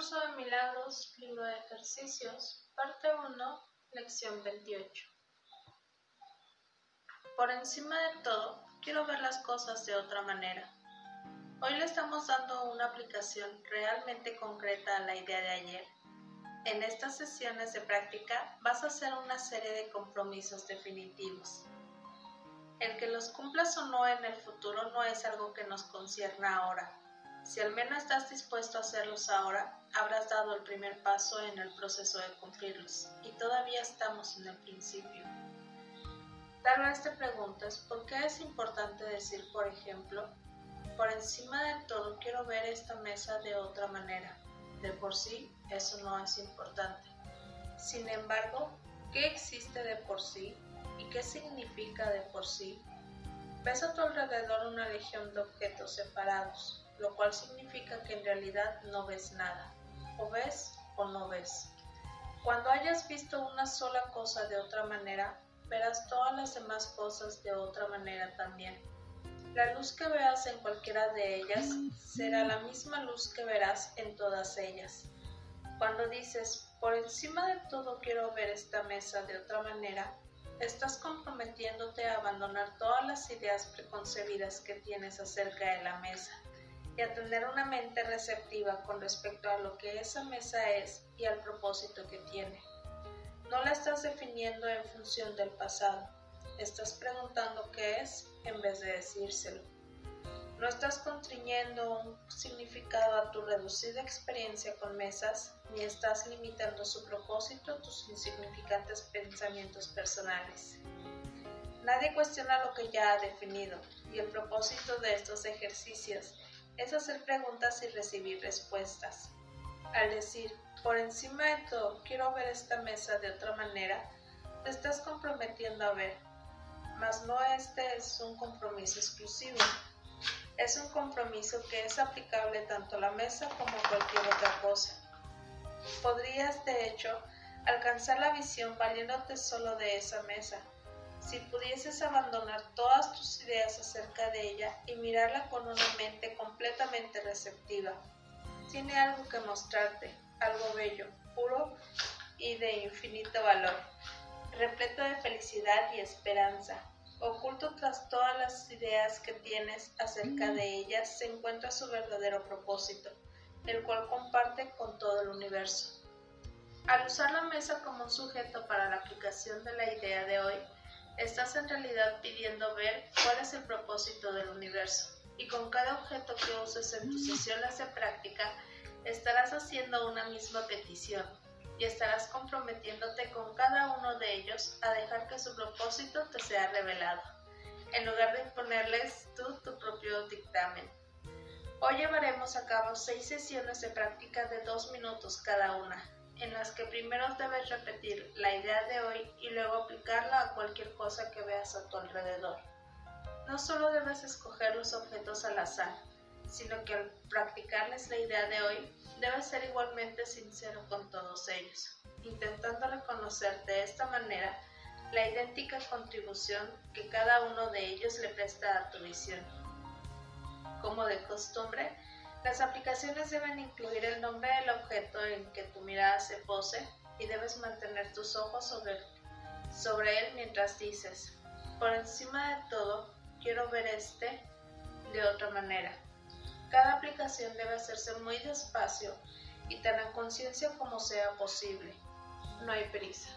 Curso de Milagros, libro de ejercicios, parte 1, lección 28. Por encima de todo, quiero ver las cosas de otra manera. Hoy le estamos dando una aplicación realmente concreta a la idea de ayer. En estas sesiones de práctica vas a hacer una serie de compromisos definitivos. El que los cumplas o no en el futuro no es algo que nos concierna ahora, si al menos estás dispuesto a hacerlos ahora, habrás dado el primer paso en el proceso de cumplirlos, y todavía estamos en el principio. Tal vez te preguntes por qué es importante decir, por ejemplo, por encima de todo quiero ver esta mesa de otra manera. De por sí, eso no es importante. Sin embargo, ¿qué existe de por sí y qué significa de por sí? Ves a tu alrededor una legión de objetos separados, lo cual significa que en realidad no ves nada. O ves o no ves. Cuando hayas visto una sola cosa de otra manera, verás todas las demás cosas de otra manera también. La luz que veas en cualquiera de ellas será la misma luz que verás en todas ellas. Cuando dices, por encima de todo quiero ver esta mesa de otra manera, estás comprometiéndote a abandonar todas las ideas preconcebidas que tienes acerca de la mesa y a tener una mente receptiva con respecto a lo que esa mesa es y al propósito que tiene. No la estás definiendo en función del pasado, estás preguntando qué es en vez de decírselo. No estás constriñendo un significado a tu reducida experiencia con mesas, ni estás limitando su propósito a tus insignificantes pensamientos personales. Nadie cuestiona lo que ya ha definido, y el propósito de estos ejercicios es hacer preguntas y recibir respuestas. Al decir, por encima de todo, quiero ver esta mesa de otra manera, te estás comprometiendo a ver. Mas no este es un compromiso exclusivo. Es un compromiso que es aplicable tanto a la mesa como a cualquier otra cosa. Podrías, de hecho, alcanzar la visión valiéndote solo de esa mesa, si pudieses abandonar todas tus ideas acerca de ella y mirarla con una mente completamente receptiva. Tiene algo que mostrarte, algo bello, puro y de infinito valor, repleto de felicidad y esperanza. Oculto tras todas las ideas que tienes acerca de ella se encuentra su verdadero propósito, el cual comparte con todo el universo. Al usar la mesa como un sujeto para la aplicación de la idea de hoy, estás en realidad pidiendo ver cuál es el propósito del universo. Y con cada objeto que uses en tus sesiones de práctica, estarás haciendo una misma petición y estarás comprometiéndote con cada uno de ellos a dejar que su propósito te sea revelado, en lugar de imponerles tú tu propio dictamen. Hoy llevaremos a cabo seis sesiones de práctica de dos minutos cada una, en las que primero debes repetir la idea de hoy y luego aplicarla a cualquier cosa que veas a tu alrededor. No solo debes escoger los objetos al azar, sino que al practicarles la idea de hoy, debes ser igualmente sincero con todos ellos, intentando reconocer de esta manera la idéntica contribución que cada uno de ellos le presta a tu visión. Como de costumbre, las aplicaciones deben incluir el nombre del objeto en que tu mirada se pose y debes mantener tus ojos sobre, sobre él mientras dices, por encima de todo, quiero ver este de otra manera. Cada aplicación debe hacerse muy despacio y tan a conciencia como sea posible. No hay prisa.